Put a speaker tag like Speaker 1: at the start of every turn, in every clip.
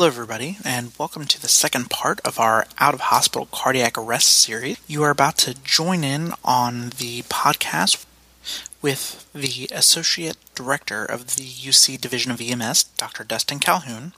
Speaker 1: Hello, everybody, and welcome to the second part of our Out of Hospital Cardiac Arrest series. You are about to join in on the podcast with the Associate Director of the UC Division of EMS, Dr. Dustin Calhoun,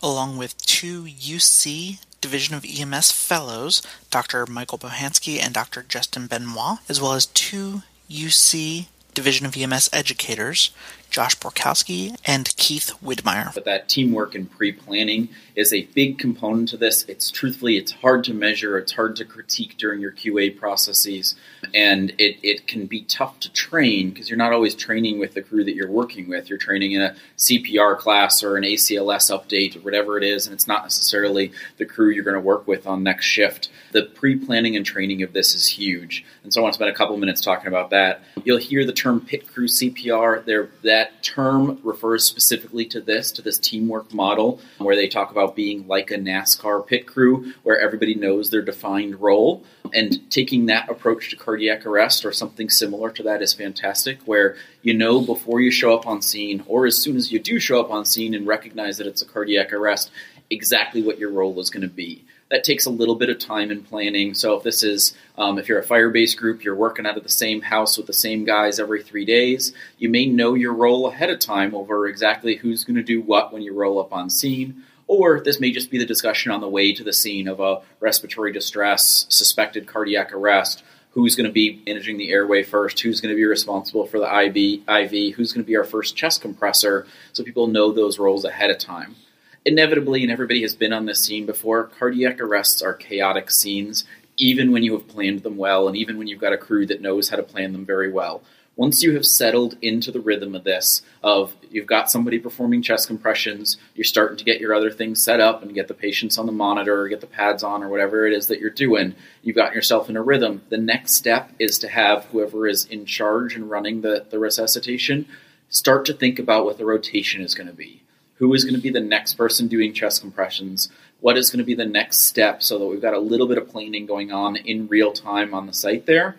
Speaker 1: along with two UC Division of EMS Fellows, Dr. Michael Bohansky and Dr. Justin Benoit, as well as two UC Division of EMS educators, Josh Borkowski and Keith Widmeyer.
Speaker 2: But that teamwork and pre-planning is a big component to this. It's truthfully, it's hard to measure, it's hard to critique during your QA processes, and it, it can be tough to train because you're not always training with the crew that you're working with. You're training in a CPR class or an ACLS update or whatever it is, and it's not necessarily the crew you're going to work with on next shift. The pre-planning and training of this is huge, and so I want to spend a couple minutes talking about that. You'll hear the term pit crew CPR. There, that term refers specifically to this, to this teamwork model, where they talk about being like a NASCAR pit crew, where everybody knows their defined role. And taking that approach to cardiac arrest or something similar to that is fantastic, where you know before you show up on scene, or as soon as you do show up on scene and recognize that it's a cardiac arrest, exactly what your role is going to be that takes a little bit of time and planning. So if this is, um, if you're a fire-based group, you're working out of the same house with the same guys every three days, you may know your role ahead of time over exactly who's going to do what when you roll up on scene. Or this may just be the discussion on the way to the scene of a respiratory distress, suspected cardiac arrest. Who's going to be managing the airway first? Who's going to be responsible for the? IV? Who's going to be our first chest compressor? So people know those roles ahead of time inevitably, and everybody has been on this scene before, cardiac arrests are chaotic scenes, even when you have planned them well, and even when you've got a crew that knows how to plan them very well. Once you have settled into the rhythm of this, of you've got somebody performing chest compressions, you're starting to get your other things set up and get the patients on the monitor or get the pads on or whatever it is that you're doing, you've got yourself in a rhythm. The next step is to have whoever is in charge and running the, the resuscitation start to think about what the rotation is going to be who is going to be the next person doing chest compressions, what is going to be the next step, so that we've got a little bit of planning going on in real time on the site there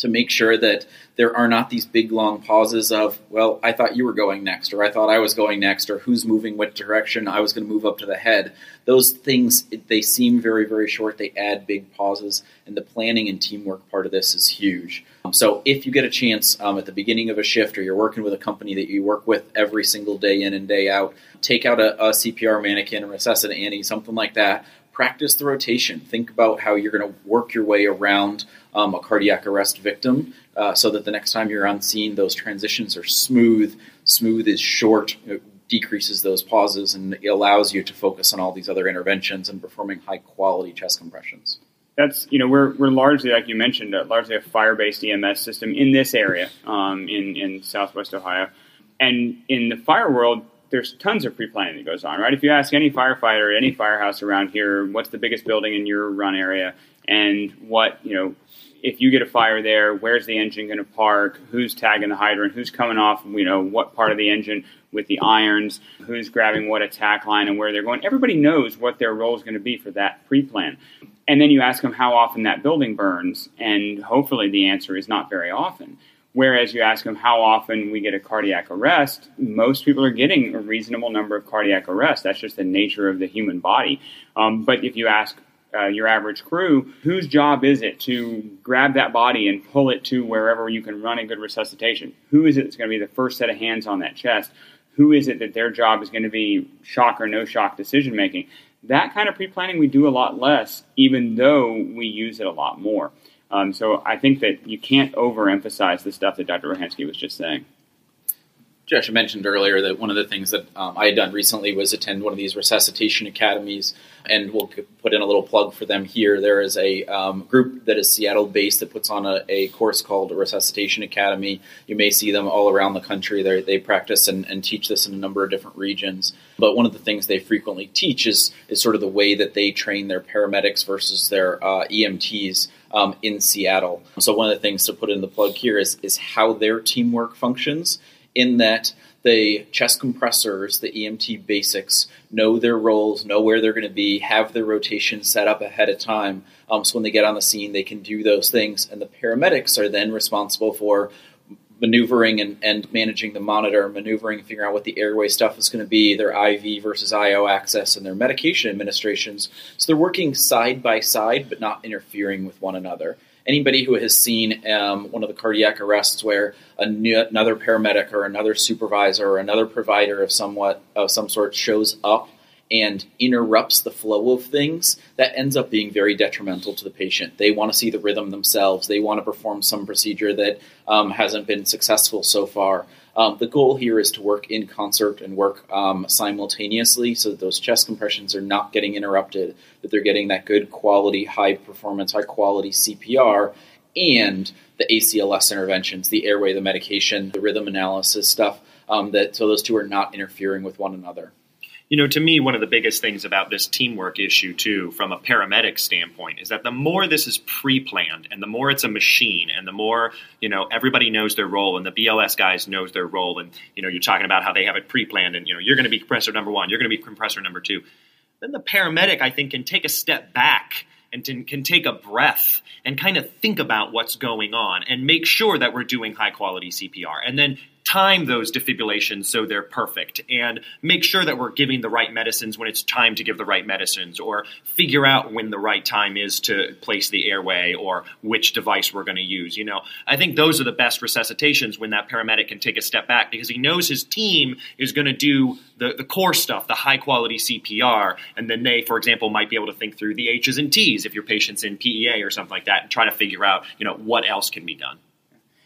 Speaker 2: to make sure that there are not these big long pauses of, well, I thought you were going next, or I thought I was going next, or who's moving what direction, I was going to move up to the head. Those things, they seem very, very short. They add big pauses, and the planning and teamwork part of this is huge. Um, so if you get a chance um, at the beginning of a shift, or you're working with a company that you work with every single day in and day out, take out a, a CPR mannequin or a Resusci Annie, something like that. Practice the rotation. Think about how you're going to work your way around um, a cardiac arrest victim uh, so that the next time you're on scene, those transitions are smooth. Smooth is short, it decreases those pauses, and allows you to focus on all these other interventions and performing high quality chest compressions
Speaker 3: that's you know we're we're largely like you mentioned uh, largely a fire based EMS system in this area um, in in Southwest Ohio, and in the fire world there's tons of pre planning that goes on right. If you ask any firefighter, any firehouse around here, what's the biggest building in your run area, and what you know. If you get a fire there, where's the engine going to park? Who's tagging the hydrant? Who's coming off? You know what part of the engine with the irons? Who's grabbing what attack line and where they're going? Everybody knows what their role is going to be for that pre-plan. And then you ask them how often that building burns, and hopefully the answer is not very often. Whereas you ask them how often we get a cardiac arrest, most people are getting a reasonable number of cardiac arrests. That's just the nature of the human body. Um, but if you ask uh, your average crew, whose job is it to grab that body and pull it to wherever you can run a good resuscitation? Who is it that's going to be the first set of hands on that chest? Who is it that their job is going to be shock or no shock decision making? That kind of pre planning we do a lot less, even though we use it a lot more. Um, so I think that you can't overemphasize the stuff that Dr. Bohansky was just saying.
Speaker 2: Josh, mentioned earlier that one of the things that um, I had done recently was attend one of these resuscitation academies, and we'll put in a little plug for them here. There is a um, group that is Seattle based that puts on a, a, course called Resuscitation Academy. You may see them all around the country. They're, they practice and, and, teach this in a number of different regions. But one of the things they frequently teach is, is sort of the way that they train their paramedics versus their uh, EMTs. Um, in Seattle. So, one of the things to put in the plug here is, is how their teamwork functions in that the chest compressors, the EMT basics, know their roles, know where they're going to be, have their rotation set up ahead of time. Um, so when they get on the scene, they can do those things. And the paramedics are then responsible for maneuvering and, and managing the monitor, maneuvering, figuring out what the airway stuff is going to be, their IV versus IO access, and their medication administrations. So they're working side by side, but not interfering with one another. Anybody who has seen um, one of the cardiac arrests where new, another paramedic or another supervisor or another provider of somewhat of some sort shows up and interrupts the flow of things, that ends up being very detrimental to the patient. They want to see the rhythm themselves. They want to perform some procedure that um, hasn't been successful so far. Um, the goal here is to work in concert and work um, simultaneously so that those chest compressions are not getting interrupted, that they're getting that good quality, high performance, high quality CPR, and the ACLS interventions, the airway, the medication, the rhythm analysis stuff, um, that so those two are not interfering with one another
Speaker 4: you know, to me, one of the biggest things about this teamwork issue, too, from a paramedic standpoint, is that the more this is pre planned and the more it's a machine and the more, you know, everybody knows their role and the BLS guys knows their role. And, you know, you're talking about how they have it pre planned and, you know, you're going to be compressor number one, you're going to be compressor number two. Then the paramedic, I think, can take a step back and can take a breath and kind of think about what's going on and make sure that we're doing high quality CPR. And then time those defibrillations so they're perfect and make sure that we're giving the right medicines when it's time to give the right medicines or figure out when the right time is to place the airway or which device we're going to use you know? I think those are the best resuscitations when that paramedic can take a step back because he knows his team is going to do the, the core stuff the high quality cpr and then they for example might be able to think through the h's and t's if your patient's in PEA or something like that and try to figure out you know what else can be done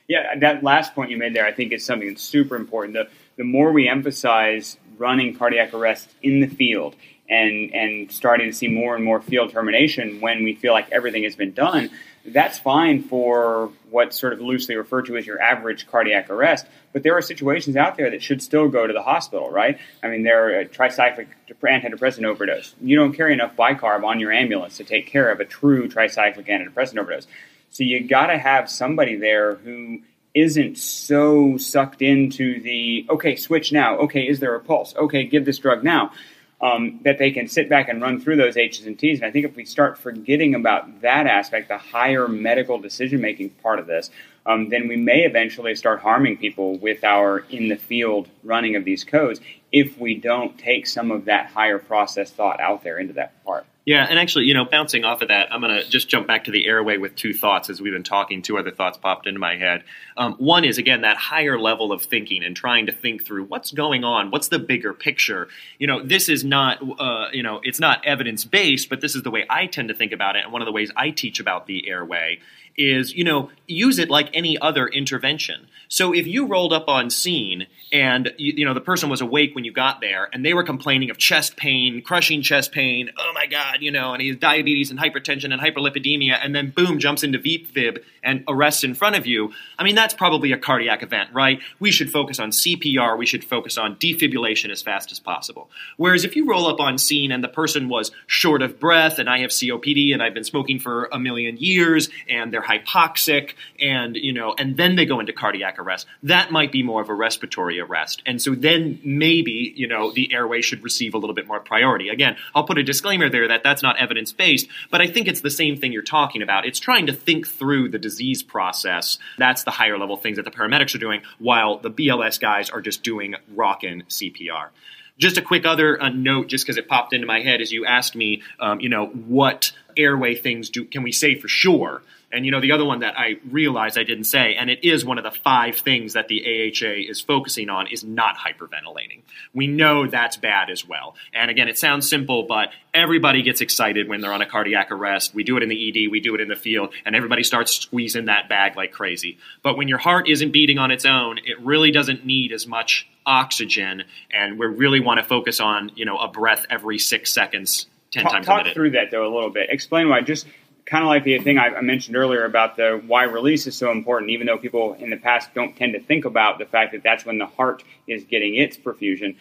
Speaker 3: yeah, that last point you made there, I think, is something that's super important. The, the more we emphasize running cardiac arrest in the field and, and starting to see more and more field termination when we feel like everything has been done, that's fine for what's sort of loosely referred to as your average cardiac arrest. But there are situations out there that should still go to the hospital, right? I mean, there are a tricyclic antidepressant overdose. You don't carry enough bicarb on your ambulance to take care of a true tricyclic antidepressant overdose. So you got to have somebody there who isn't so sucked into the okay, switch now. Okay, is there a pulse? Okay, give this drug now. Um, that they can sit back and run through those H's and T's. And I think if we start forgetting about that aspect, the higher medical decision making part of this, um, then we may eventually start harming people with our in the field running of these codes if we don't take some of that higher process thought out there into that part.
Speaker 4: Yeah, and actually, you know, bouncing off of that, I'm going to just jump back to the airway with two thoughts as we've been talking. Two other thoughts popped into my head. Um, one is, again, that higher level of thinking and trying to think through what's going on, what's the bigger picture. You know, this is not, uh, you know, it's not evidence based, but this is the way I tend to think about it. And one of the ways I teach about the airway is, you know, use it like any other intervention. So if you rolled up on scene and you, you, know the person was awake when you got there and they were complaining of chest pain, crushing chest pain, oh my god, you know, and he has diabetes and hypertension and hyperlipidemia, and then boom, jumps into VFib and arrests in front of you. I mean, that's probably a cardiac event, right? We should focus on CPR. We should focus on defibrillation as fast as possible. Whereas if you roll up on scene and the person was short of breath, and I have COPD and I've been smoking for a million years, and they're hypoxic, and you know, and then they go into cardiac arrest, that might be more of a respiratory arrest. And so then maybe, you know, the airway should receive a little bit more priority. Again, I'll put a disclaimer there that that's not evidence based, but I think it's the same thing you're talking about. It's trying to think through the disease process. That's the higher level things that the paramedics are doing, while the BLS guys are just doing rockin' CPR. Just a quick other uh, note, just because it popped into my head as you asked me, um, you know, what airway things do can we say for sure? And you know, the other one that I realized I didn't say, and it is one of the five things that the AHA is focusing on, is not hyperventilating. We know that's bad as well. And again, it sounds simple, but everybody gets excited when they're on a cardiac arrest. We do it in the ED, we do it in the field, and everybody starts squeezing that bag like crazy. But when your heart isn't beating on its own, it really doesn't need as much oxygen, and we really want to focus on you know a breath every six seconds, ten
Speaker 3: talk,
Speaker 4: times
Speaker 3: talk
Speaker 4: a minute.
Speaker 3: through that though a little bit. Explain why. Just kind of like the thing I mentioned earlier about the why release is so important, even though people in the past don't tend to think about the fact that that's when the heart is getting its perfusion.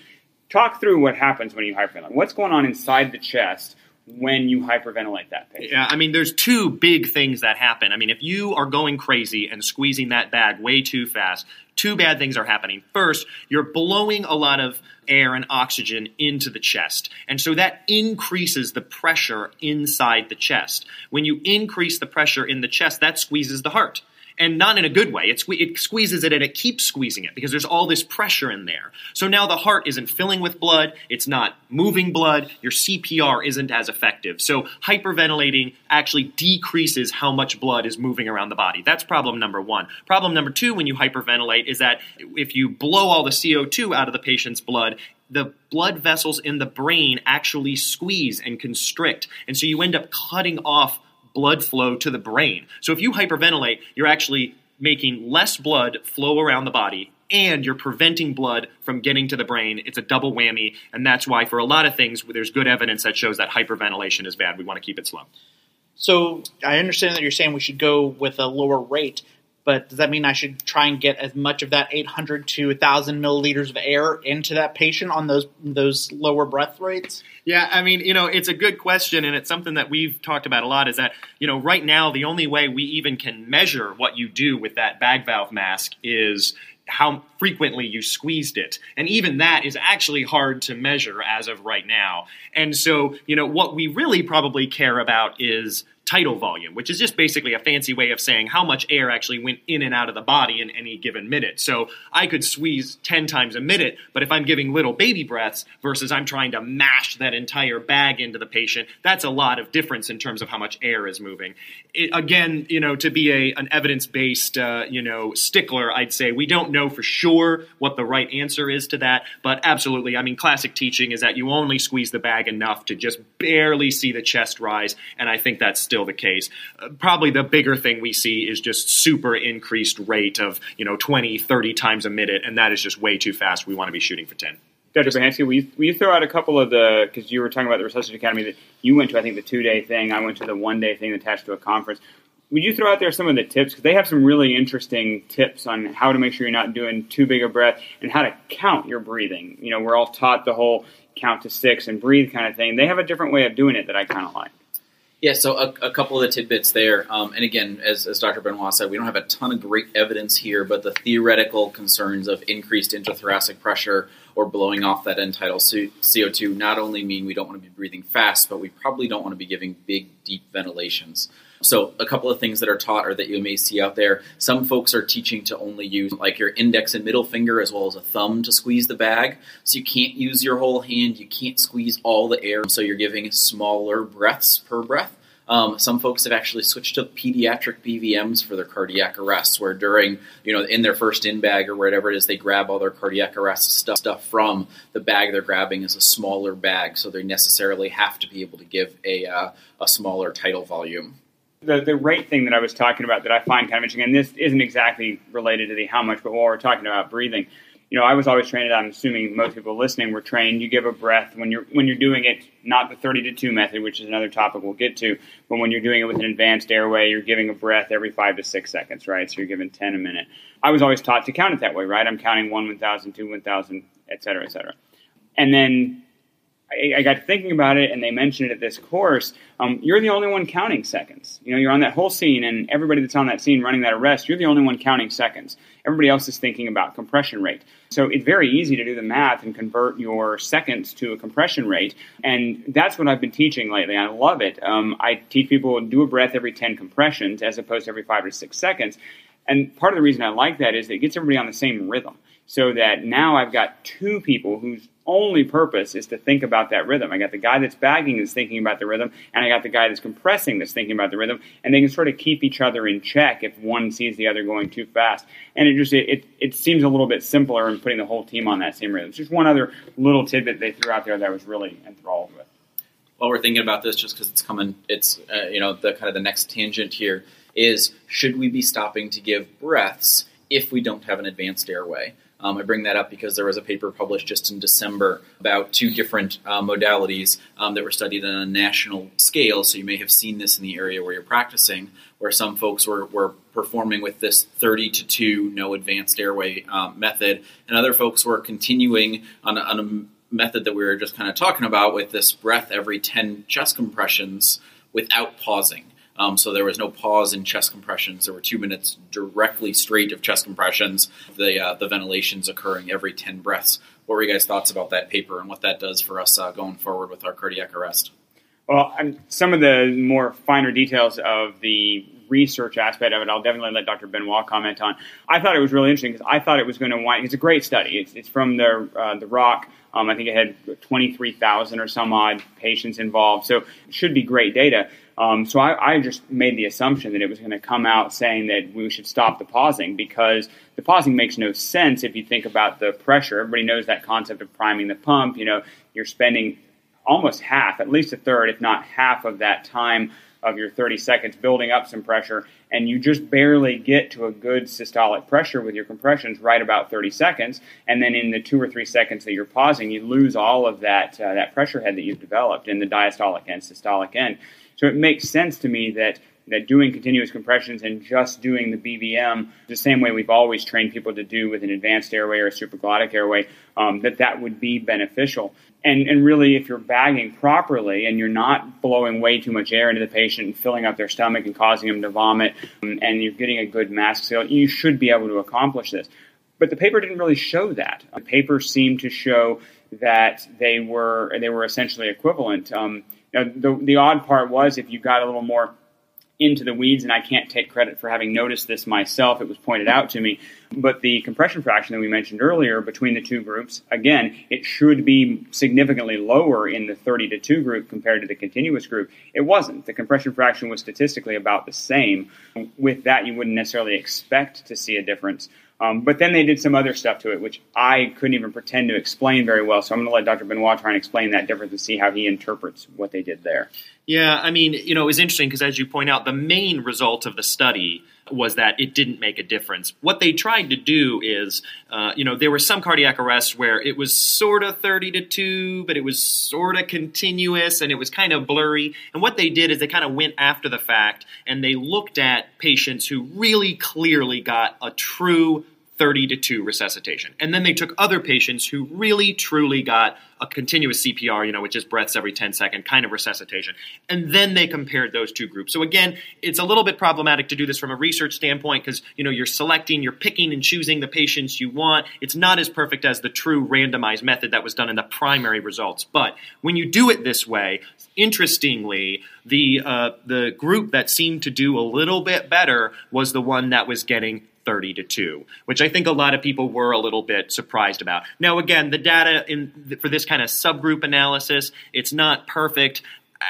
Speaker 3: Talk through what happens when you hyperventilate. What's going on inside the chest when you hyperventilate that patient?
Speaker 4: Yeah, I mean, there's two big things that happen. I mean, if you are going crazy and squeezing that bag way too fast, two bad things are happening. First, you're blowing a lot of air and oxygen into the chest. And so that increases the pressure inside the chest. When you increase the pressure in the chest, that squeezes the heart. And not in a good way. It, sque- it squeezes it and it keeps squeezing it because there's all this pressure in there. So now the heart isn't filling with blood, it's not moving blood, your CPR isn't as effective. So hyperventilating actually decreases how much blood is moving around the body. That's problem number one. Problem number two when you hyperventilate is that if you blow all the CO2 out of the patient's blood, the blood vessels in the brain actually squeeze and constrict. And so you end up cutting off blood flow to the brain. So if you hyperventilate, you're actually making less blood flow around the body and you're preventing blood from getting to the brain. It's a double whammy, and that's why for a lot of things there's good evidence that shows that hyperventilation is bad. We want to keep it slow.
Speaker 1: So I understand that you're saying we should go with a lower rate, but does that mean I should try and get as much of that 800 to 1,000 milliliters of air into that patient on those those lower breath rates?
Speaker 4: Yeah, I mean, you know, it's a good question, and it's something that we've talked about a lot. Is that you know, right now the only way we even can measure what you do with that bag valve mask is how frequently you squeezed it. And even that is actually hard to measure as of right now. And so, you know, what we really probably care about is tidal volume, which is just basically a fancy way of saying how much air actually went in and out of the body in any given minute. So I could squeeze 10 times a minute, but if I'm giving little baby breaths versus I'm trying to mash that entire bag into the patient, that's a lot of difference in terms of how much air is moving. It, again, you know, to be a, an evidence based, uh, you know, stickler, I'd say we don't know for sure what the right answer is to that, but absolutely. I mean, classic teaching is that you only squeeze the bag enough to just barely see the chest rise, and I think that's still the case. Uh, probably the bigger thing we see is just super increased rate of, you know, 20, 30 times a minute, and that is just way too fast. We want to be shooting for 10.
Speaker 3: Dr. Bohansky, will you, will you throw out a couple of the, because you were talking about the Resuscitation Academy that you went to, I think, the two day thing. I went to the one day thing attached to a conference. Would you throw out there some of the tips? Because they have some really interesting tips on how to make sure you're not doing too big a breath and how to count your breathing. You know, we're all taught the whole count to six and breathe kind of thing. They have a different way of doing it that I kind of like.
Speaker 2: Yeah, so a, a, couple of the tidbits there. Um, and again, as, as, Dr. Benoit said, we don't have a ton of great evidence here, but the theoretical concerns of increased intrathoracic pressure or blowing off that end tidal CO2 not only mean we don't want to be breathing fast, but we probably don't want to be giving big, deep ventilations. So, a couple of things that are taught or that you may see out there some folks are teaching to only use like your index and middle finger as well as a thumb to squeeze the bag. So, you can't use your whole hand, you can't squeeze all the air, so you're giving smaller breaths per breath. Um, some folks have actually switched to pediatric BVMs for their cardiac arrests, where during, you know, in their first in bag or whatever it is, they grab all their cardiac arrest stuff, stuff from the bag they're grabbing is a smaller bag, so they necessarily have to be able to give a, uh, a smaller tidal volume
Speaker 3: the, the rate thing that I was talking about that I find kind of interesting, and this isn't exactly related to the how much, but while we're talking about breathing, you know, I was always trained. I'm assuming most people listening were trained. You give a breath when you're when you're doing it, not the 30 to 2 method, which is another topic we'll get to, but when you're doing it with an advanced airway, you're giving a breath every five to six seconds, right? So you're giving 10 a minute. I was always taught to count it that way, right? I'm counting one 1,000, two 1,000, et cetera, et cetera. And then I, I, got thinking about it, and they mentioned it at this course. Um, you're the only one counting seconds. You know, you're on that whole scene, and everybody that's on that scene running that arrest, you're the only one counting seconds. Everybody else is thinking about compression rate. So it's very easy to do the math and convert your seconds to a compression rate, and that's what I've been teaching lately. I love it. Um, I teach people do a breath every 10 compressions as opposed to every five or six seconds. And part of the reason I like that is that it gets everybody on the same rhythm so that now I've got two people whose only purpose is to think about that rhythm. I got the guy that's bagging is thinking about the rhythm, and I got the guy that's compressing that's thinking about the rhythm, and they can sort of keep each other in check if one sees the other going too fast. And it just it, it seems a little bit simpler in putting the whole team on that same rhythm. It's just one other little tidbit they threw out there that I was really enthralled with.
Speaker 2: While we're thinking about this, just because it's coming, it's uh, you know the kind of the next tangent here is should we be stopping to give breaths if we don't have an advanced airway? Um, I bring that up because there was a paper published just in December about two different uh, modalities um, that were studied on a national scale. So you may have seen this in the area where you're practicing, where some folks were, were performing with this 30 to 2 no advanced airway um, method, and other folks were continuing on on a method that we were just kind of talking about with this breath every 10 chest compressions without pausing. Um, so there was no pause in chest compressions. There were two minutes directly straight of chest compressions. The uh, the ventilations occurring every ten breaths. What were you guys' thoughts about that paper and what that does for us uh, going forward with our cardiac arrest?
Speaker 3: Well, some of the more finer details of the research aspect of it, I'll definitely let Dr. Benoit comment on. I thought it was really interesting because I thought it was going to wind. It's a great study. It's, it's from the uh, the ROC. Um, I think it had 23,000 or some odd patients involved, so it should be great data. Um, so I, I, just made the assumption that it was going to come out saying that we should stop the pausing because the pausing makes no sense if you think about the pressure. Everybody knows that concept of priming the pump. You know, you're spending almost half, at least a third, if not half of that time of your 30 seconds building up some pressure, and you just barely get to a good systolic pressure with your compressions right about 30 seconds, and then in the two or three seconds that you're pausing, you lose all of that uh, that pressure head that you've developed in the diastolic and systolic end. So it makes sense to me that that doing continuous compressions and just doing the BVM the same way we've always trained people to do with an advanced airway or a supraglottic airway, um, that that would be beneficial. And, and really, if you're bagging properly and you're not blowing way too much air into the patient and filling up their stomach and causing them to vomit, um, and you're getting a good mask seal, you should be able to accomplish this. But the paper didn't really show that. The paper seemed to show that they were they were essentially equivalent. Um, Uh, the, the odd part was if you got a little more into the weeds, and I can't take credit for having noticed this myself. It was pointed out to me. But the compression fraction that we mentioned earlier between the two groups, again, it should be significantly lower in the 30 to 2 group compared to the continuous group. It wasn't. The compression fraction was statistically about the same. With that, you wouldn't necessarily expect to see a difference. Um, but then they did some other stuff to it, which I couldn't even pretend to explain very well. So I'm going to let Dr. Benoit try and explain that difference and see how he interprets what they did there.
Speaker 4: Yeah, I mean, you know, it was interesting because as you point out, the main result of the study was that it didn't make a difference. What they tried to do is, uh, you know, there were some cardiac arrests where it was sort of 30 to 2, but it was sort of continuous and it was kind of blurry. And what they did is they kind of went after the fact and they looked at patients who really clearly got a true 30 to 2 resuscitation. And then they took other patients who really truly got a continuous CPR, you know, which is breaths every 10 second kind of resuscitation. And then they compared those two groups. So again, it's a little bit problematic to do this from a research standpoint because, you know, you're selecting, you're picking and choosing the patients you want. It's not as perfect as the true randomized method that was done in the primary results. But when you do it this way, interestingly, the uh, the group that seemed to do a little bit better was the one that was getting 30 to 2, which I think a lot of people were a little bit surprised about. Now, again, the data in, for this kind of subgroup analysis, it's not perfect.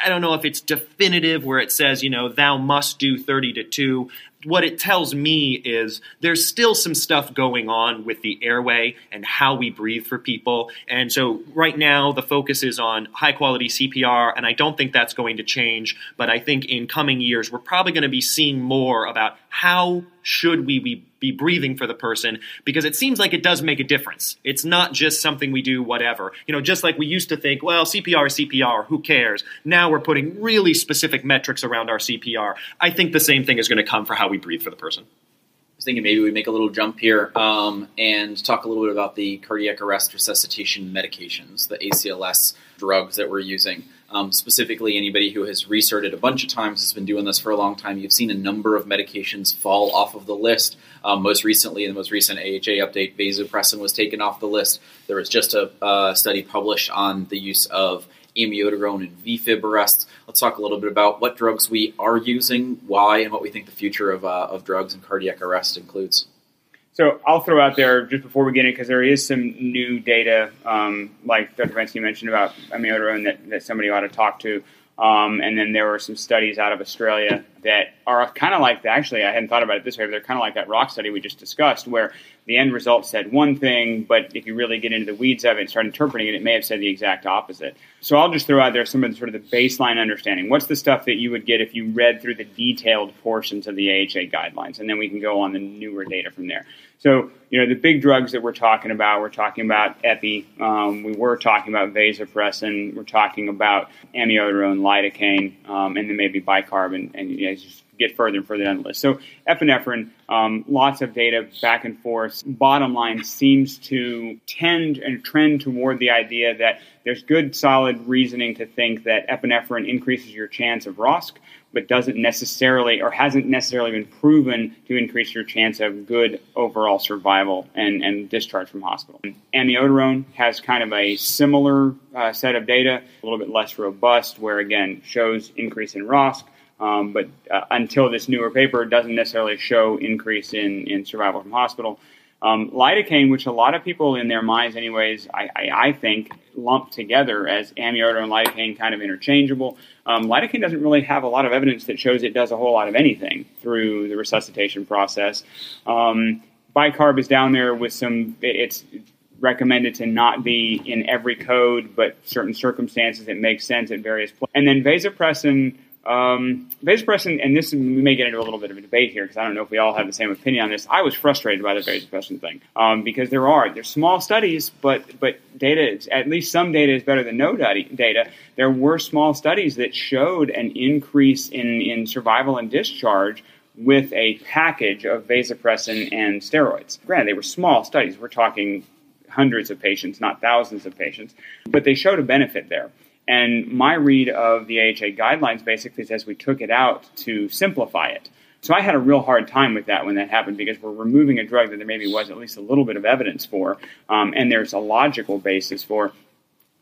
Speaker 4: I don't know if it's definitive where it says, you know, thou must do 30 to 2 what it tells me is there's still some stuff going on with the airway and how we breathe for people. And so right now the focus is on high quality CPR, and I don't think that's going to change. But I think in coming years we're probably going to be seeing more about how should we be, be breathing for the person because it seems like it does make a difference. It's not just something we do whatever. You know, just like we used to think, well, CPR CPR, who cares? Now we're putting really specific metrics around our CPR. I think the same thing is going to come for how we breathe for the person.
Speaker 2: I was thinking maybe we make a little jump here um, and talk a little bit about the cardiac arrest resuscitation medications, the ACLS drugs that we're using. Um, specifically, anybody who has researched a bunch of times has been doing this for a long time. You've seen a number of medications fall off of the list. Um, most recently, in the most recent AHA update, vasopressin was taken off the list. There was just a, a study published on the use of amiodarone and VFib arrests. Let's talk a little bit about what drugs we are using, why, and what we think the future of, uh, of drugs and cardiac arrest includes.
Speaker 3: So I'll throw out there just before we get in because there is some new data, um, like Dr. Vensky mentioned about amiodarone that, that somebody ought to talk to. Um, and then there were some studies out of Australia that are kind of like that. Actually, I hadn't thought about it this way, but they're kind of like that ROC study we just discussed, where the end result said one thing, but if you really get into the weeds of it and start interpreting it, it may have said the exact opposite. So I'll just throw out there some of the sort of the baseline understanding. What's the stuff that you would get if you read through the detailed portions of the AHA guidelines, and then we can go on the newer data from there. So, you know, the big drugs that we're talking about, we're talking about epi, um, we were talking about vasopressin, we're talking about amiodarone, lidocaine, um, and then maybe bicarb, and, and you get further and further down the list. So, epinephrine, um, lots of data back and forth. Bottom line seems to tend and trend toward the idea that there's good, solid reasoning to think that epinephrine increases your chance of ROSC, but doesn't necessarily or hasn't necessarily been proven to increase your chance of good overall survival and, and discharge from hospital. Amiodarone has kind of a similar uh, set of data, a little bit less robust, where again shows increase in ROSC, Um, but uh, until this newer paper, doesn't necessarily show increase in, in survival from hospital. Um, lidocaine, which a lot of people in their minds, anyways, I, I, I think lump together as amiodarone and lidocaine kind of interchangeable. Um, lidocaine doesn't really have a lot of evidence that shows it does a whole lot of anything through the resuscitation process. Um, bicarb is down there with some. It's recommended to not be in every code, but certain circumstances it makes sense at various places. And then vasopressin um, vasopressin, and this we may get into a little bit of a debate here because I don't know if we all have the same opinion on this. I was frustrated by the vasopressin thing um, because there are there's small studies, but but data is, at least some data is better than no data. There were small studies that showed an increase in in survival and discharge with a package of vasopressin and steroids. Granted, they were small studies. We're talking hundreds of patients, not thousands of patients, but they showed a benefit there. And my read of the AHA guidelines basically says we took it out to simplify it. So I had a real hard time with that when that happened because we're removing a drug that there maybe was at least a little bit of evidence for, um, and there's a logical basis for.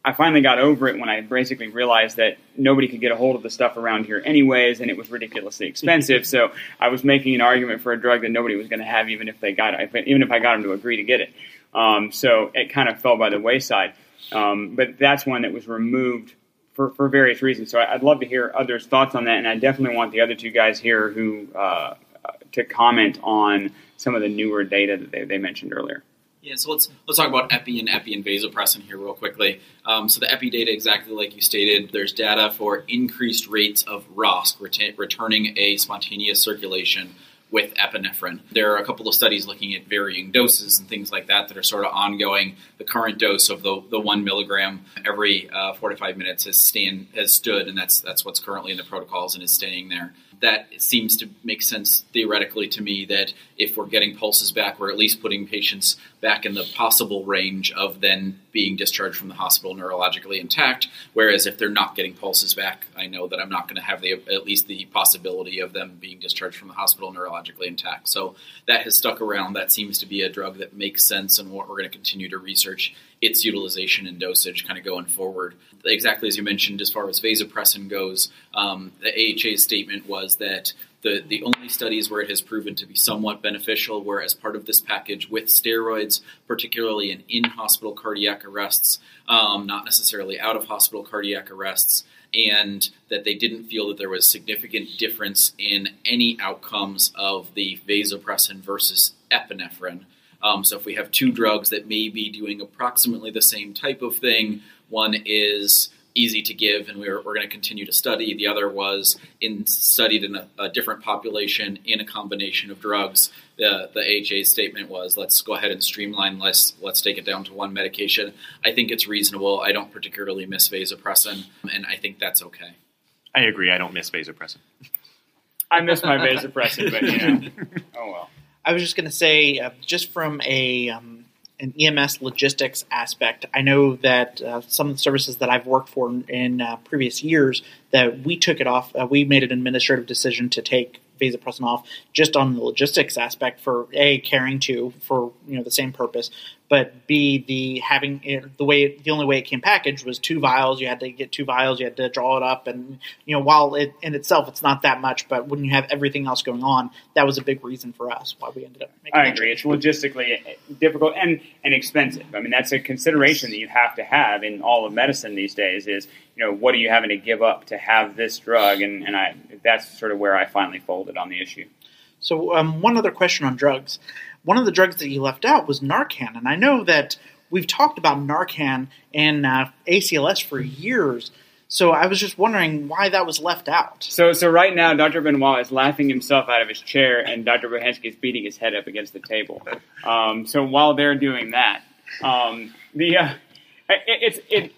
Speaker 3: I finally got over it when I basically realized that nobody could get a hold of the stuff around here anyways, and it was ridiculously expensive. so I was making an argument for a drug that nobody was going to have, even if they got it, even if I got them to agree to get it. Um, so it kind of fell by the wayside. Um, but that's one that was removed for, for various reasons. So I'd love to hear others' thoughts on that, and I definitely want the other two guys here who uh, to comment on some of the newer data that they, they mentioned earlier.
Speaker 2: Yeah, so let's let's talk about epi and epi and vasopressin here real quickly. Um, so the epi data, exactly like you stated, there's data for increased rates of ROSC, ret- returning a spontaneous circulation with epinephrine. There are a couple of studies looking at varying doses and things like that that are sort of ongoing. The current dose of the, the one milligram every uh, four to five minutes has stand has stood, and that's that's what's currently in the protocols and is staying there that seems to make sense theoretically to me that if we're getting pulses back, we're at least putting patients back in the possible range of then being discharged from the hospital neurologically intact. Whereas if they're not getting pulses back, I know that I'm not going to have the, at least the possibility of them being discharged from the hospital neurologically intact. So that has stuck around. That seems to be a drug that makes sense and what we're going to continue to research its utilization and dosage kind of going forward. Exactly as you mentioned, as far as vasopressin goes, um, the AHA's statement was that the, the only studies where it has proven to be somewhat beneficial were as part of this package with steroids, particularly in in hospital cardiac arrests, um, not necessarily out of hospital cardiac arrests, and that they didn't feel that there was significant difference in any outcomes of the vasopressin versus epinephrine. Um, so if we have two drugs that may be doing approximately the same type of thing, one is easy to give and we're, we're going to continue to study. The other was in studied in a, a, different population in a combination of drugs. The, the AHA statement was let's go ahead and streamline, let's, let's take it down to one medication. I think it's reasonable. I don't particularly miss vasopressin, and I think that's okay.
Speaker 4: I agree. I don't miss vasopressin.
Speaker 3: I miss my vasopressin, but you know, oh well.
Speaker 1: I was just going to say, uh, just from a um, an EMS logistics aspect, I know that uh, some of the services that I've worked for in uh, previous years that we took it off. Uh, we made an administrative decision to take vasopressin off just on the logistics aspect for a carrying two for you know the same purpose, but B the having it, the way it, the only way it came packaged was two vials. You had to get two vials. You had to draw it up, and you know while it in itself it's not that much, but when you have everything else going on, that was a big reason for us why we ended up. making
Speaker 3: I agree. It's logistically eh, difficult and and expensive. I mean that's a consideration that you have to have in all of medicine these days. Is you know what are you having to give up to have this drug, and and I that's sort of where I finally folded on the issue.
Speaker 1: So um, one other question on drugs one of the drugs that you left out was Narcan, and I know that we've talked about Narcan and uh, ACLS for years. So I was just wondering why that was left out.
Speaker 3: So, so right now, Dr. Benoit is laughing himself out of his chair, and Dr. Bohansky is beating his head up against the table. Um, so while they're doing that, um, the uh, it, it's it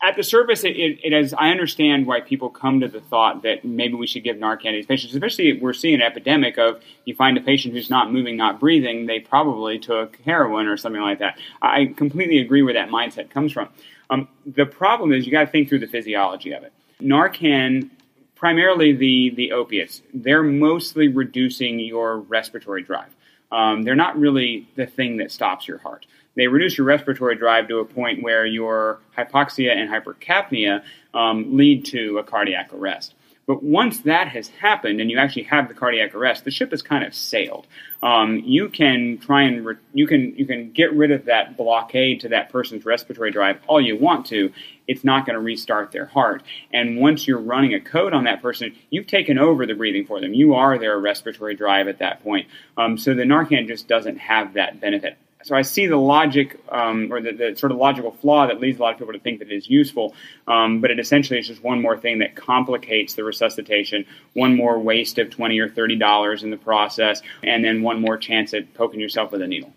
Speaker 3: at the surface, it, it, it, is. I understand why people come to the thought that maybe we should give Narcan to these patients. Especially, we're seeing an epidemic of you find a patient who's not moving, not breathing. They probably took heroin or something like that. I completely agree where that mindset comes from. Um, the problem is you got to think through the physiology of it. Narcan, primarily the the opiates, they're mostly reducing your respiratory drive. Um, they're not really the thing that stops your heart they reduce your respiratory drive to a point where your hypoxia and hypercapnia um, lead to a cardiac arrest. But once that has happened and you actually have the cardiac arrest, the ship has kind of sailed. Um, you can try and re- you can you can get rid of that blockade to that person's respiratory drive all you want to. It's not going to restart their heart. And once you're running a code on that person, you've taken over the breathing for them. You are their respiratory drive at that point. Um, so the Narcan just doesn't have that benefit so I see the logic um, or the, the, sort of logical flaw that leads a lot of people to think that it is useful, um, but it essentially is just one more thing that complicates the resuscitation, one more waste of twenty or thirty dollars in the process, and then one more chance at poking yourself with a needle.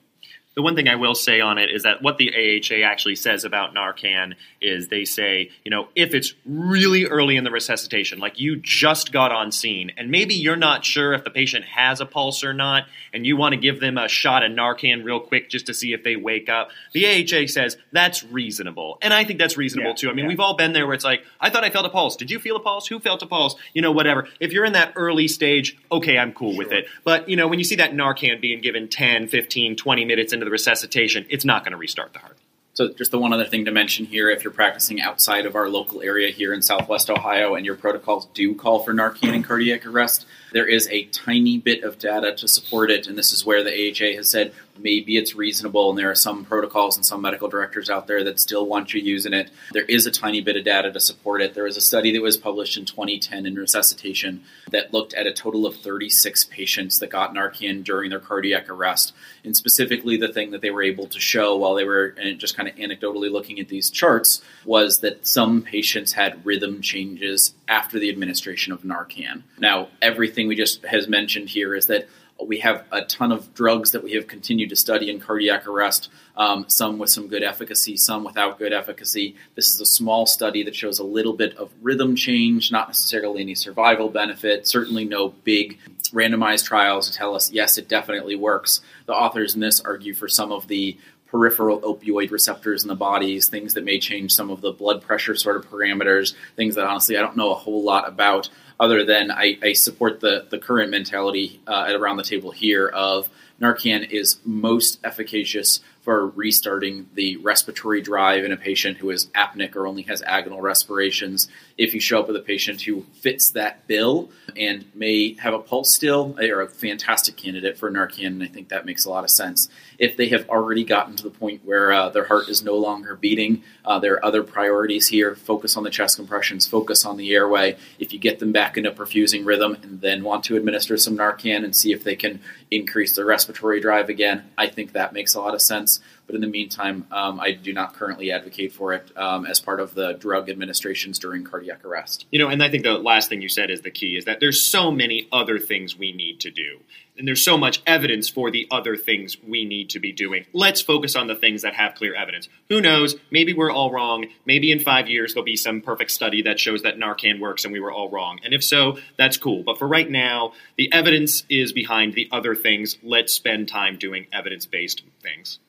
Speaker 4: The one thing I will say on it is that what the AHA actually says about Narcan is they say, you know, if it's really early in the resuscitation, like you just got on scene, and maybe you're not sure if the patient has a pulse or not, and you want to give them a shot of Narcan real quick just to see if they wake up, the AHA says that's reasonable. And I think that's reasonable
Speaker 3: Yeah,
Speaker 4: too. I mean,
Speaker 3: yeah.
Speaker 4: we've all been there where it's like, I thought I felt a pulse. Did you feel a pulse? Who felt a pulse? You know, whatever. If you're in that early stage, okay, I'm cool with it. But, you know, when you see that Narcan being given 10, 15, 20 minutes into the resuscitation, it's not going to restart the heart.
Speaker 2: So, just the one other thing to mention here if you're practicing outside of our local area here in Southwest Ohio and your protocols do call for Narcan and cardiac arrest, there is a tiny bit of data to support it. And this is where the AHA has said maybe it's reasonable. And there are some protocols and some medical directors out there that still want you using it. There is a tiny bit of data to support it. There was a study that was published in 2010 in resuscitation that looked at a total of 36 patients that got Narcan during their cardiac arrest. And specifically, the thing that they were able to show while they were uh, just kind of anecdotally looking at these charts was that some patients had rhythm changes after the administration of Narcan. Now, everything we just has mentioned here is that we have a ton of drugs that we have continued to study in cardiac arrest, um, some with some good efficacy, some without good efficacy. This is a small study that shows a little bit of rhythm change, not necessarily any survival benefit, certainly no big randomized trials to tell us, yes, it definitely works. The authors in this argue for some of the peripheral opioid receptors in the bodies, things that may change some of the blood pressure sort of parameters, things that honestly I don't know a whole lot about, other than I, I support the, the current mentality uh, at around the table here of Narcan is most efficacious for restarting the respiratory drive in a patient who is apneic or only has agonal respirations. If you show up with a patient who fits that bill and may have a pulse still, they are a fantastic candidate for Narcan, and I think that makes a lot of sense. If they have already gotten to the point where uh, their heart is no longer beating, uh, there are other priorities here. Focus on the chest compressions, focus on the airway. If you get them back into perfusing rhythm and then want to administer some Narcan and see if they can increase their respiratory drive again, I think that makes a lot of sense. But in the meantime, um, I do not currently advocate for it um, as part of the drug administrations during cardiac arrest.
Speaker 4: You know, and I think the last thing you said is the key is that there's so many other things we need to do. And there's so much evidence for the other things we need to be doing. Let's focus on the things that have clear evidence. Who knows? Maybe we're all wrong. Maybe in five years there'll be some perfect study that shows that Narcan works and we were all wrong. And if so, that's cool. But for right now, the evidence is behind the other things. Let's spend time doing evidence based things.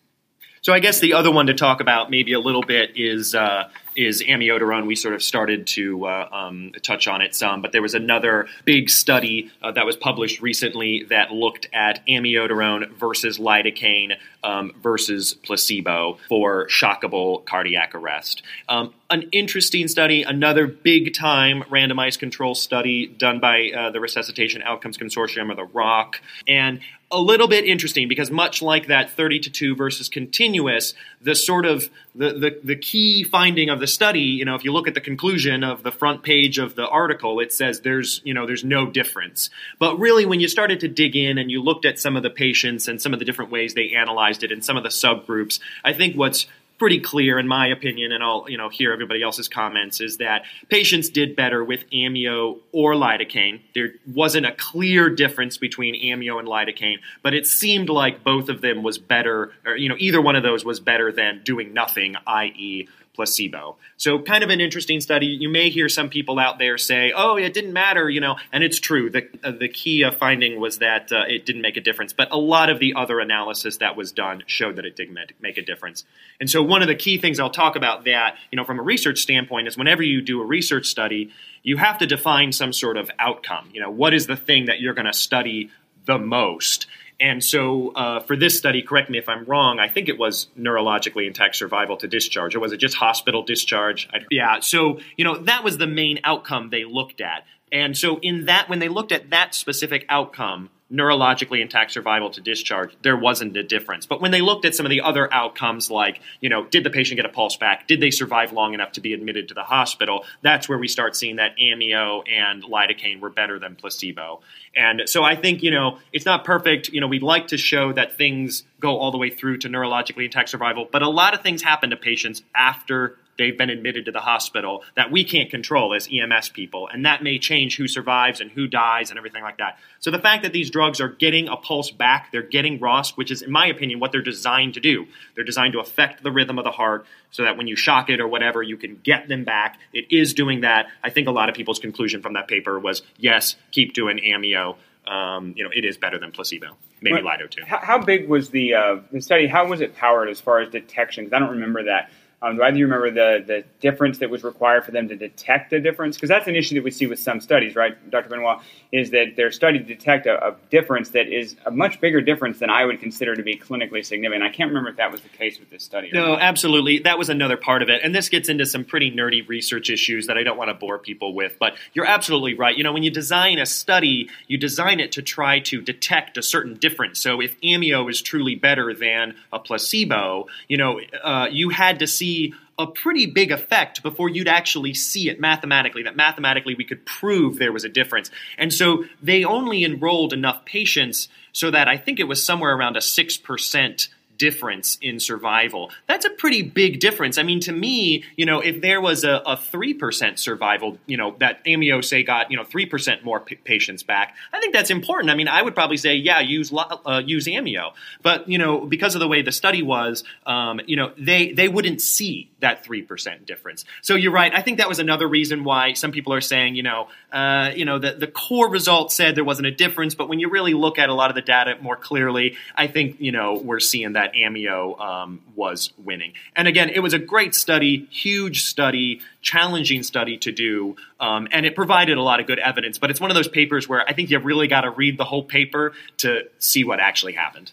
Speaker 4: So I guess the other one to talk about maybe a little bit is uh, is amiodarone. We sort of started to uh, um, touch on it some, but there was another big study uh, that was published recently that looked at amiodarone versus lidocaine um, versus placebo for shockable cardiac arrest. Um, an interesting study, another big time randomized control study done by uh, the Resuscitation Outcomes Consortium or the ROC, and a little bit interesting because much like that 30 to 2 versus continuous, the sort of the, the, the key finding of the study, you know, if you look at the conclusion of the front page of the article, it says there's, you know, there's no difference. But really when you started to dig in and you looked at some of the patients and some of the different ways they analyzed it and some of the subgroups, I think what's pretty clear in my opinion and I'll you know hear everybody else's comments is that patients did better with amio or lidocaine. There wasn't a clear difference between amio and lidocaine but it seemed like both of them was better or you know either one of those was better than doing nothing i.e placebo. So kind of an interesting study. You may hear some people out there say, "Oh, it didn't matter," you know, and it's true. The uh, the key uh, finding was that uh, it didn't make a difference, but a lot of the other analysis that was done showed that it did make a difference. And so one of the key things I'll talk about that, you know, from a research standpoint is whenever you do a research study, you have to define some sort of outcome. You know, what is the thing that you're going to study the most? And so, uh, for this study, correct me if I'm wrong. I think it was neurologically intact survival to discharge, or was it just hospital discharge? I, yeah. So, you know, that was the main outcome they looked at. And so, in that, when they looked at that specific outcome, neurologically intact survival to discharge, there wasn't a difference. But when they looked at some of the other outcomes, like, you know, did the patient get a pulse back? Did they survive long enough to be admitted to the hospital? That's where we start seeing that amio and lidocaine were better than placebo. And so I think, you know, it's not perfect. You know, we'd like to show that things go all the way through to neurologically intact survival, but a lot of things happen to patients after they've been admitted to the hospital that we can't control as EMS people. And that may change who survives and who dies and everything like that. So the fact that these drugs are getting a pulse back, they're getting ROSC, which is, in my opinion, what they're designed to do. They're designed to affect the rhythm of the heart so that when you shock it or whatever, you can get them back. It is doing that. I think a lot of people's conclusion from that paper was yes, keep doing amio. Um, you know, it is better than placebo. Maybe Lido too.
Speaker 3: How, how big was the uh, the study? How was it powered as far as detection? Because I don't remember that. Um, do either you remember the, the difference that was required for them to detect a difference? Because that's an issue that we see with some studies, right, Dr. Benoit, is that they're to detect a, a, difference that is a much bigger difference than I would consider to be clinically significant. I can't remember if that was the case with this study.
Speaker 4: no, not. absolutely. That was another part of it. And this gets into some pretty nerdy research issues that I don't want to bore people with. But you're absolutely right. You know, when you design a study, you design it to try to detect a certain difference. So if amio is truly better than a placebo, you know, uh, you had to see a pretty big effect before you'd actually see it mathematically, that mathematically we could prove there was a difference. And so they only enrolled enough patients so that I think it was somewhere around a 6% difference in survival. That's a pretty big difference. I mean, to me, you know, if there was a, a 3% survival, you know, that amio, say, got, you know, 3% more p- patients back, I think that's important. I mean, I would probably say, yeah, use uh, use amio. But, you know, because of the way the study was, um, you know, they, they wouldn't see that 3% difference. So you're right. I think that was another reason why some people are saying, you know, uh, you know, the, the core result said there wasn't a difference, but when you really look at a lot of the data more clearly, I think, you know, we're seeing that Amio um, was winning. And again, it was a great study, huge study, challenging study to do, um, and it provided a lot of good evidence. But it's one of those papers where I think you've really got to read the whole paper to see what actually happened.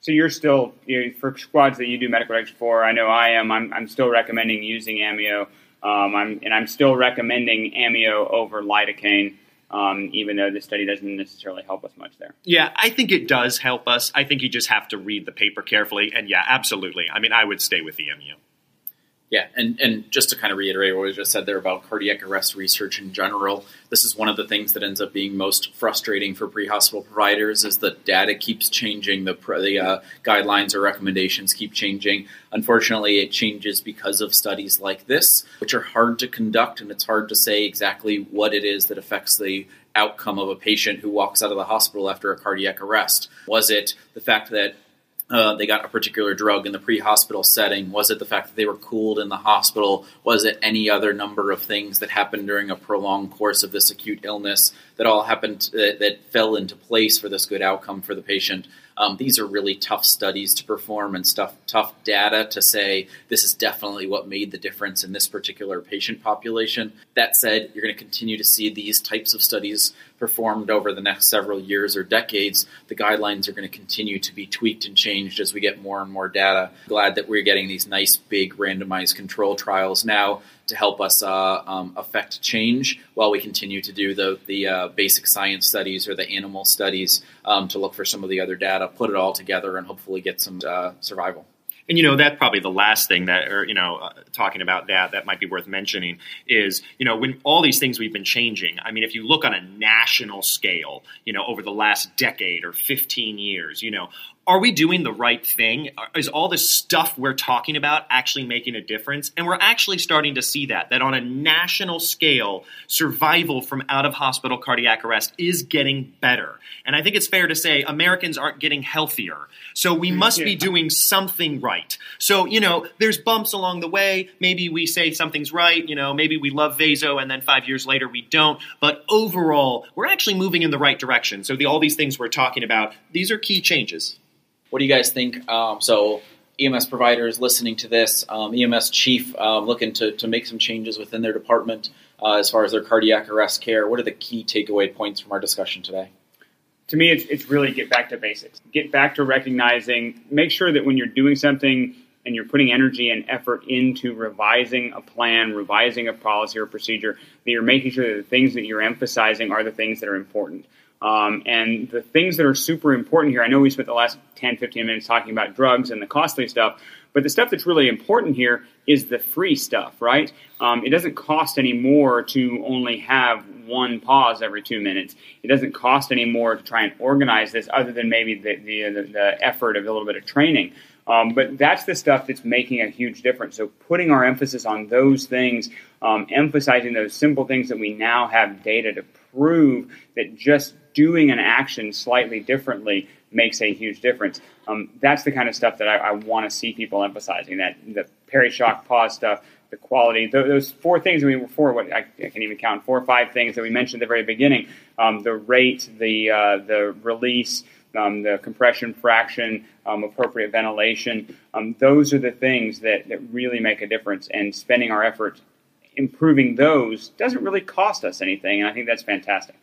Speaker 3: So you're still you know, for squads that you do medical protection for. I know I am. I'm, I'm still recommending using amio, um, I'm, and I'm still recommending amio over lidocaine um, even though the study doesn't necessarily help us much there.
Speaker 4: Yeah, I think it does help us. I think you just have to read the paper carefully. And yeah, absolutely. I mean, I would stay with amio.
Speaker 2: Yeah, and, and just to kind of reiterate what we just said there about cardiac arrest research in general, this is one of the things that ends up being most frustrating for pre-hospital providers is the data keeps changing, the, the uh, guidelines or recommendations keep changing. Unfortunately, it changes because of studies like this, which are hard to conduct, and it's hard to say exactly what it is that affects the outcome of a patient who walks out of the hospital after a cardiac arrest. Was it the fact that uh, they got a particular drug in the pre-hospital setting? Was it the fact that they were cooled in the hospital? Was it any other number of things that happened during a prolonged course of this acute illness that all happened that, that fell into place for this good outcome for the patient? Um, these are really tough studies to perform and stuff, tough data to say this is definitely what made the difference in this particular patient population. That said, you're going to continue to see these types of studies performed over the next several years or decades. The guidelines are going to continue to be tweaked and changed as we get more and more data. Glad that we're getting these nice, big, randomized control trials now to help us uh, um, affect change while we continue to do the, the uh, basic science studies or the animal studies um, to look for some of the other data, put it all together, and hopefully get some uh, survival.
Speaker 4: And you know that's probably the last thing that, or you know, uh, talking about that that might be worth mentioning is you know when all these things we've been changing. I mean, if you look on a national scale, you know, over the last decade or 15 years, you know, are we doing the right thing? Is all this stuff we're talking about actually making a difference? And we're actually starting to see that, that on a national scale, survival from out of hospital cardiac arrest is getting better. And I think it's fair to say Americans aren't getting healthier. So we mm-hmm. must be doing something right. So, you know, there's bumps along the way. Maybe we say something's right. You know, maybe we love Vaso and then five years later we don't. But overall, we're actually moving in the right direction. So the, all these things we're talking about, these are key changes.
Speaker 2: What do you guys think? Um, so, EMS providers listening to this, um, EMS chief um, looking to, to make some changes within their department uh, as far as their cardiac arrest care. What are the key takeaway points from our discussion today?
Speaker 3: To me, it's, it's really get back to basics. Get back to recognizing, make sure that when you're doing something, and you're putting energy and effort into revising a plan, revising a policy or procedure, that you're making sure that the things that you're emphasizing are the things that are important. Um, and the things that are super important here, I know we spent the last 10, 15 minutes talking about drugs and the costly stuff, but the stuff that's really important here is the free stuff, right? Um, it doesn't cost any more to only have one pause every two minutes. It doesn't cost any more to try and organize this, other than maybe the, the, the effort of a little bit of training. Um, but that's the stuff that's making a huge difference. So putting our emphasis on those things, um, emphasizing those simple things that we now have data to prove that just doing an action slightly differently makes a huge difference. Um, that's the kind of stuff that I, I want to see people emphasizing. That the peri-shock pause stuff, the quality, th- those four things. I mean, four. What I, I, can even count four or five things that we mentioned at the very beginning. Um, the rate, the uh, the release. Um, the compression fraction, um, appropriate ventilation. Um, those are the things that, that really make a difference. And spending our effort improving those doesn't really cost us anything. And I think that's fantastic.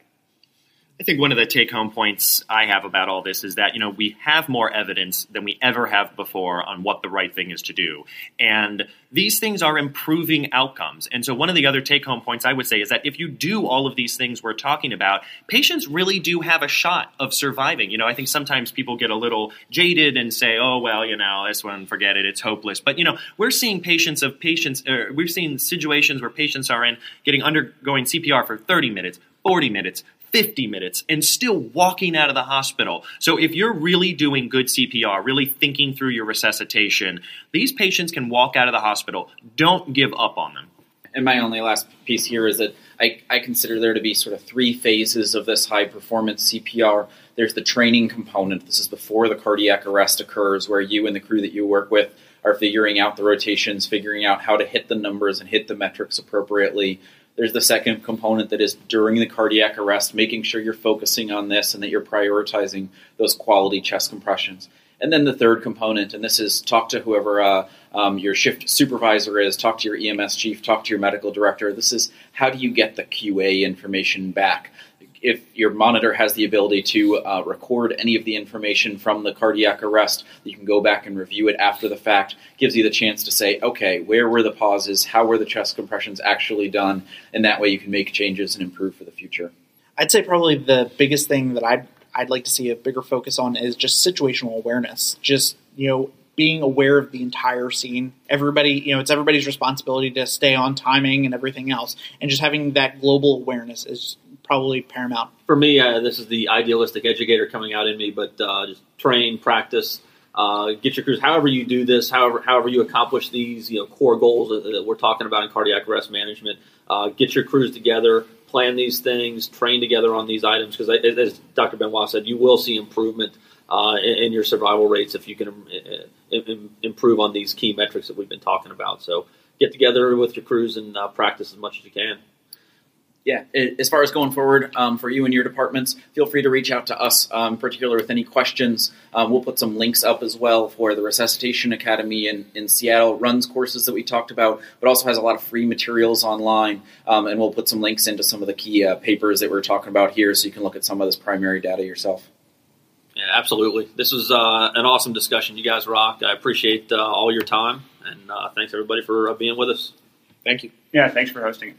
Speaker 4: I think one of the take home points I have about all this is that, you know, we have more evidence than we ever have before on what the right thing is to do. And these things are improving outcomes. And so one of the other take home points I would say is that if you do all of these things we're talking about, patients really do have a shot of surviving. You know, I think sometimes people get a little jaded and say, oh, well, you know, this one, forget it, it's hopeless. But, you know, we're seeing patients of patients, uh, we've seen situations where patients are in getting undergoing CPR for 30 minutes, 40 minutes, 50 minutes and still walking out of the hospital. So if you're really doing good CPR, really thinking through your resuscitation, these patients can walk out of the hospital. Don't give up on them.
Speaker 2: And my only last piece here is that I, I consider there to be sort of three phases of this high performance CPR. There's the training component. This is before the cardiac arrest occurs, where you and the crew that you work with are figuring out the rotations, figuring out how to hit the numbers and hit the metrics appropriately. There's the second component that is during the cardiac arrest, making sure you're focusing on this and that you're prioritizing those quality chest compressions. And then the third component, and this is talk to whoever uh, um, your shift supervisor is, talk to your EMS chief, talk to your medical director. This is how do you get the QA information back? If your monitor has the ability to uh, record any of the information from the cardiac arrest, you can go back and review it after the fact. Gives you the chance to say, okay, where were the pauses? How were the chest compressions actually done? And that way you can make changes and improve for the future.
Speaker 1: I'd say probably the biggest thing that I'd I'd like to see a bigger focus on is just situational awareness. Just you know, being aware of the entire scene. Everybody, you know, it's everybody's responsibility to stay on timing and everything else, and just having that global awareness is probably paramount.
Speaker 5: For me, uh, this is the idealistic educator coming out in me, but uh, just train, practice, uh, get your crews. However you do this, however however you accomplish these, you know, core goals that, that we're talking about in cardiac arrest management. Uh, get your crews together, plan these things, train together on these items because, as Dr. Benoit said, you will see improvement. Uh, in, in, your survival rates, if you can uh, improve on these key metrics that we've been talking about, so get together with your crews and practice as much as you can
Speaker 2: yeah, as far as going forward um, for you and your departments, feel free to reach out to us, um, particular with any questions. Um, we'll put some links up as well for the Resuscitation Academy in, in Seattle runs courses that we talked about, but also has a lot of free materials online. Um, and we'll put some links into some of the key uh, papers that we're talking about here, so you can look at some of this primary data yourself.
Speaker 5: Yeah, absolutely. This was uh, an awesome discussion. You guys rocked. I appreciate uh, all your time, and uh, thanks everybody for uh, being with us.
Speaker 4: Thank you.
Speaker 3: Yeah, thanks for hosting it.